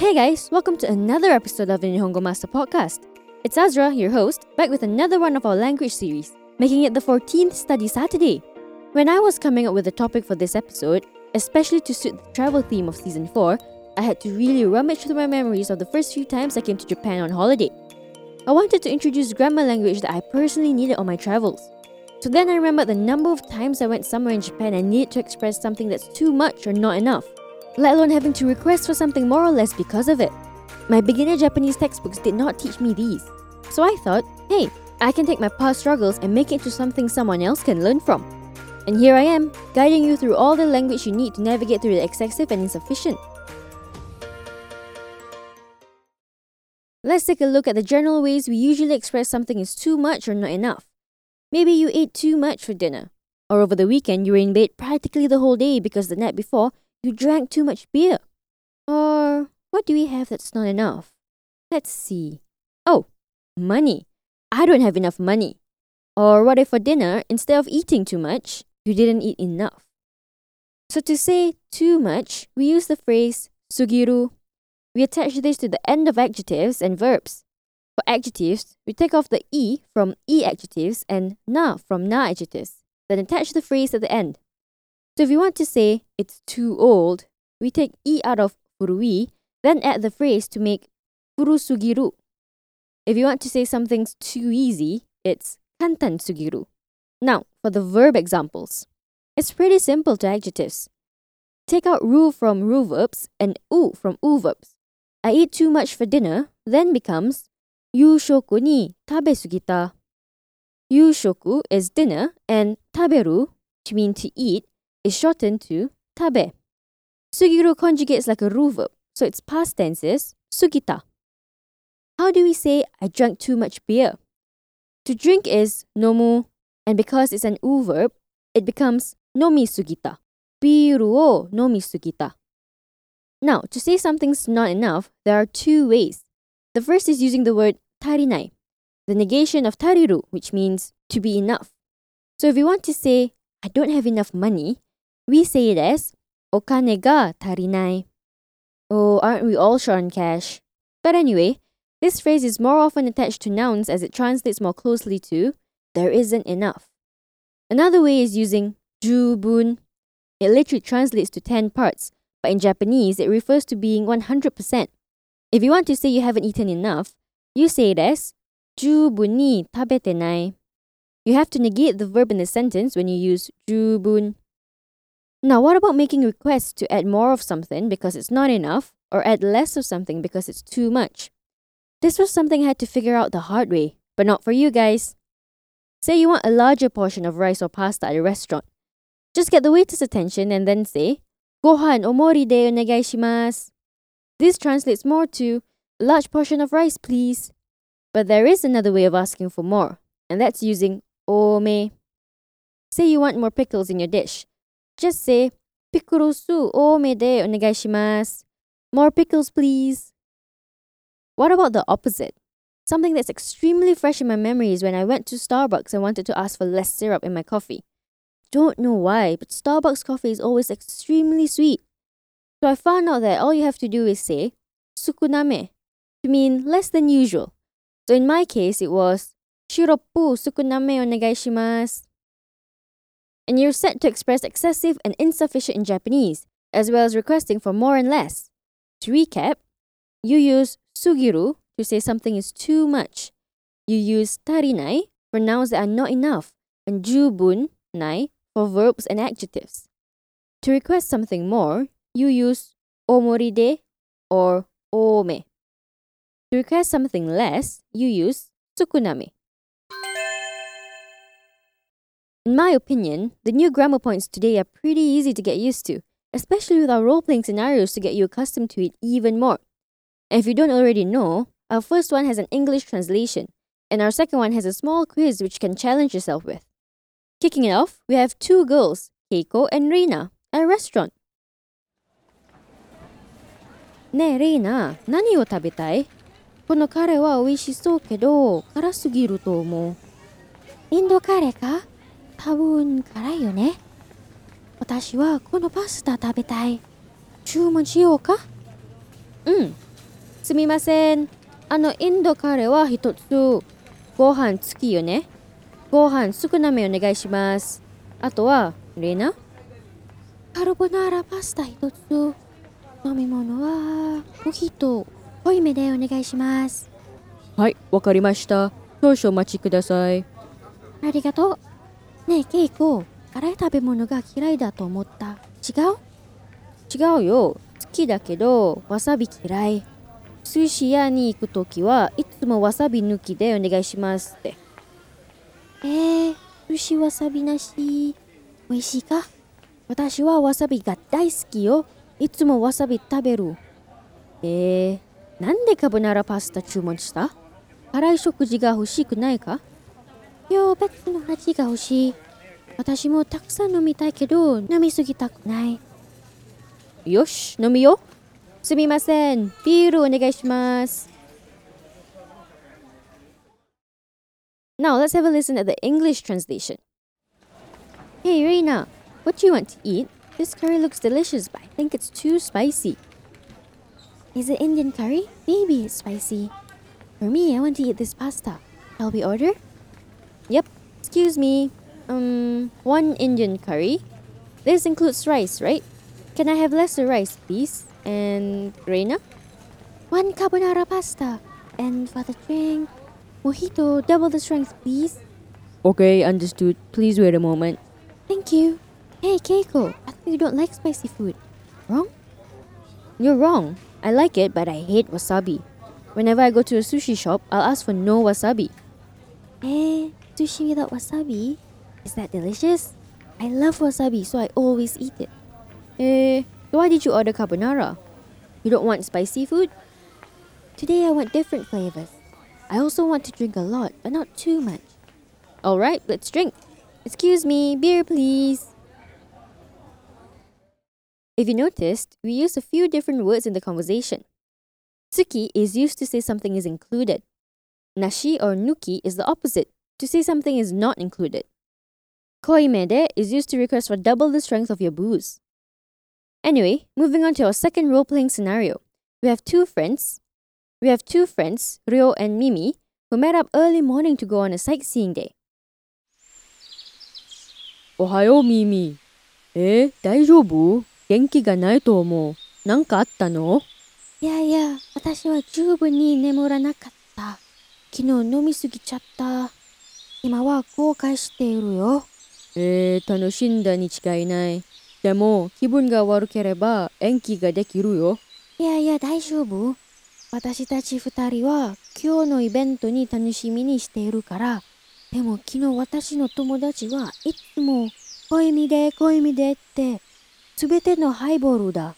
Hey guys, welcome to another episode of the Nihongo Master Podcast. It's Azra, your host, back with another one of our language series, making it the 14th Study Saturday. When I was coming up with the topic for this episode, especially to suit the travel theme of season 4, I had to really rummage through my memories of the first few times I came to Japan on holiday. I wanted to introduce grammar language that I personally needed on my travels. So then I remembered the number of times I went somewhere in Japan and needed to express something that's too much or not enough, let alone having to request for something more or less because of it. My beginner Japanese textbooks did not teach me these. So I thought, hey, I can take my past struggles and make it into something someone else can learn from. And here I am, guiding you through all the language you need to navigate through the excessive and insufficient. Let's take a look at the general ways we usually express something is too much or not enough. Maybe you ate too much for dinner, or over the weekend you were in bed practically the whole day because the night before you drank too much beer. Or what do we have that's not enough? Let's see. Oh, money. I don't have enough money. Or what if for dinner, instead of eating too much, you didn't eat enough? So to say too much, we use the phrase sugiru we attach this to the end of adjectives and verbs. For adjectives, we take off the e from e adjectives and na from na adjectives, then attach the phrase at the end. So if you want to say it's too old, we take e out of furui, then add the phrase to make furusugiru. If you want to say something's too easy, it's kantan sugiru. Now, for the verb examples. It's pretty simple to adjectives. Take out ru from ru verbs and u from u verbs. I eat too much for dinner then becomes yushoku ni tabesugita. Yushoku is dinner and taberu to mean to eat is shortened to 食べ。sugiru conjugates like a ru verb, so its past tense is sugita. How do we say I drank too much beer? To drink is nomu, and because it's an u verb, it becomes nomi sugita. Biru o nomi sugita. Now, to say something's not enough, there are two ways. The first is using the word tarinai, the negation of tariru, which means to be enough. So if we want to say, I don't have enough money, we say it as okane ga tarinai. Oh, aren't we all short on cash? But anyway, this phrase is more often attached to nouns as it translates more closely to there isn't enough. Another way is using jubun. It literally translates to 10 parts, but in Japanese, it refers to being 100%. If you want to say you haven't eaten enough, you say it as 十分に食べてない. You have to negate the verb in the sentence when you use 十分. Now, what about making requests to add more of something because it's not enough, or add less of something because it's too much? This was something I had to figure out the hard way, but not for you guys. Say you want a larger portion of rice or pasta at a restaurant. Just get the waiter's attention and then say, Gohan omori de onegai. This translates more to, a large portion of rice, please. But there is another way of asking for more, and that's using ome. Say you want more pickles in your dish just say Pikurosu omede oh, onegaishimasu. More pickles, please. What about the opposite? Something that's extremely fresh in my memory is when I went to Starbucks and wanted to ask for less syrup in my coffee. Don't know why, but Starbucks coffee is always extremely sweet. So I found out that all you have to do is say sukuname to mean less than usual. So in my case, it was shiroppu sukuname onegaishimasu. And you're set to express excessive and insufficient in Japanese, as well as requesting for more and less. To recap, you use sugiru to say something is too much. You use tarinai for nouns that are not enough, and jubun nai for verbs and adjectives. To request something more, you use omoride or ome. To request something less, you use sukuname. In my opinion, the new grammar points today are pretty easy to get used to, especially with our role playing scenarios to get you accustomed to it even more. And if you don't already know, our first one has an English translation, and our second one has a small quiz which you can challenge yourself with. Kicking it off, we have two girls, Keiko and Reina, at a restaurant. ねえ、レイナ、何を食べたいこのカレーは美味しそうけど、辛すぎると思う。インドカレーか 多分辛いよね。私はこのパスタ食べたい。注文しようか？うん、すみません。あの、インドカレーは一つ。ご飯付きよね。ご飯少なめお願いします。あとは、レナ？カルボナーラパスタ一つ。飲み物は、モヒト、濃いめでお願いします。はい、わかりました。少々お待ちください。ありがとう。ねえ、ケイコ、辛い食べ物が嫌いだと思った。違う？違うよ。好きだけど、わさび嫌い。寿司屋に行くときはいつもわさび抜きでお願いしますって。えー、寿司わさびなし。美味しいか？私はわさびが大好きよ。いつもわさび食べる。えー、なんでカボナーラパスタ注文した？辛い食事が欲しくないか？いや、別の味が欲しい。私もたくさん飲みたいけど、飲みすぎたくない。よし、飲みよ。すみません。ビールお願いします。Now let's have a listen at the English translation. Hey Reina, what do you want to eat? This curry looks delicious, but I think it's too spicy. Is it Indian curry? Maybe it's spicy. For me, I want to eat this pasta. Shall we order? Yep. Excuse me. Um, one Indian curry. This includes rice, right? Can I have lesser rice, please? And Reina? One carbonara pasta. And for the drink, mojito, double the strength, please. Okay, understood. Please wait a moment. Thank you. Hey, Keiko, I think you don't like spicy food. Wrong? You're wrong. I like it, but I hate wasabi. Whenever I go to a sushi shop, I'll ask for no wasabi. Eh, sushi without wasabi? Is that delicious? I love wasabi, so I always eat it. Eh, why did you order carbonara? You don't want spicy food? Today I want different flavors. I also want to drink a lot, but not too much. Alright, let's drink. Excuse me, beer please. If you noticed, we use a few different words in the conversation. Tsuki is used to say something is included. Nashi or nuki is the opposite, to say something is not included. Koimede is used to request for double the strength of your booze. Anyway, moving on to our second role playing scenario. We have two friends. We have two friends, Ryo and Mimi, who met up early morning to go on a sightseeing day. おはよう、ミミ。え、大丈夫元気がないと思う。なんかあったのいやいや、私は十分に眠らなかった。昨日飲みすぎちゃった。 今は後悔しているよ。えー、楽しんだに違いない。でも、気分が悪ければ延期ができるよ。いやいや、大丈夫。私たち二人は今日のイベントに楽しみにしているから。でも昨日私の友達はいつも恋みで恋みでってすべてのハイボールだ。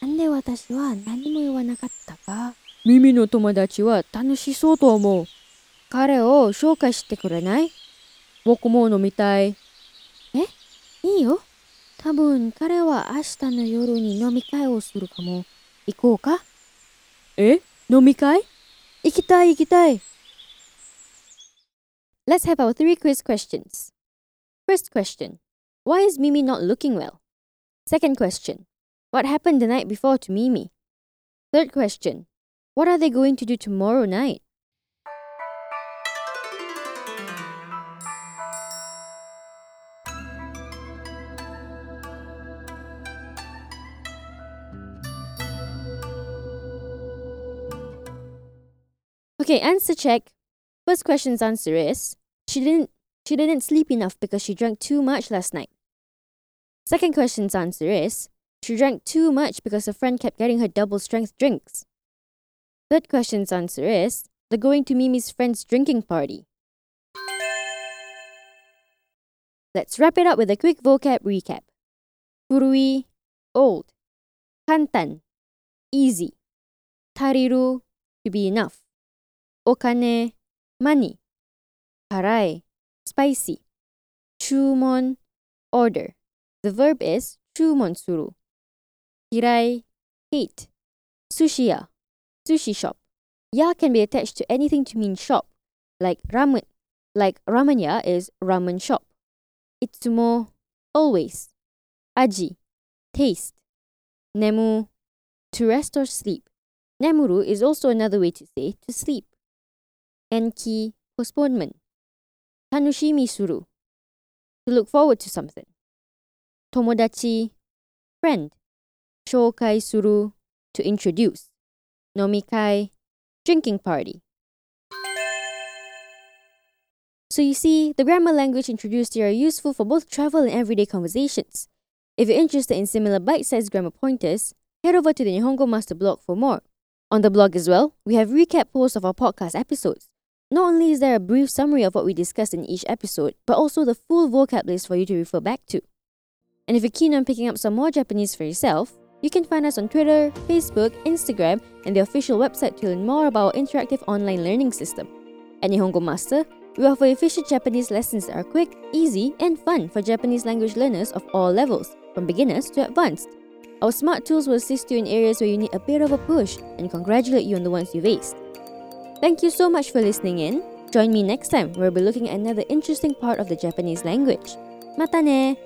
なんで私は何も言わなかったか耳の友達は楽しそうと思う。彼を紹介してくれない僕も飲みたい。いいよ。多分彼は明日の夜に飲み会をするかも。行こうかえ飲み会行きたい行きたい。Let's have our three quiz questions. First question Why is Mimi not looking well? Second question What happened the night before to Mimi? Third question What are they going to do tomorrow night? Okay, answer check. First question's answer is she didn't she didn't sleep enough because she drank too much last night. Second question's answer is she drank too much because a friend kept getting her double strength drinks. Third question's answer is they're going to Mimi's friend's drinking party. Let's wrap it up with a quick vocab recap. Furui, old. Kantan, easy. Tariru, to be enough. Okane, money. Karai, spicy. Chumon, order. The verb is chumon suru. Kirai, hate. Sushiya, sushi shop. Ya can be attached to anything to mean shop, like ramen. Like ramen ramenya is ramen shop. Itsumo, always. Aji, taste. Nemu, to rest or sleep. Nemuru is also another way to say to sleep. Enki, postponement. Tanoshimi suru, to look forward to something. Tomodachi, friend. Shokai suru, to introduce. Nomikai, drinking party. So you see, the grammar language introduced here are useful for both travel and everyday conversations. If you're interested in similar bite-sized grammar pointers, head over to the Nihongo Master blog for more. On the blog as well, we have recap posts of our podcast episodes. Not only is there a brief summary of what we discussed in each episode, but also the full vocab list for you to refer back to. And if you're keen on picking up some more Japanese for yourself, you can find us on Twitter, Facebook, Instagram, and the official website to learn more about our interactive online learning system. At Nihongo Master, we offer efficient Japanese lessons that are quick, easy, and fun for Japanese language learners of all levels, from beginners to advanced. Our smart tools will assist you in areas where you need a bit of a push and congratulate you on the ones you've aced. Thank you so much for listening in. Join me next time where we'll be looking at another interesting part of the Japanese language. Mata ne!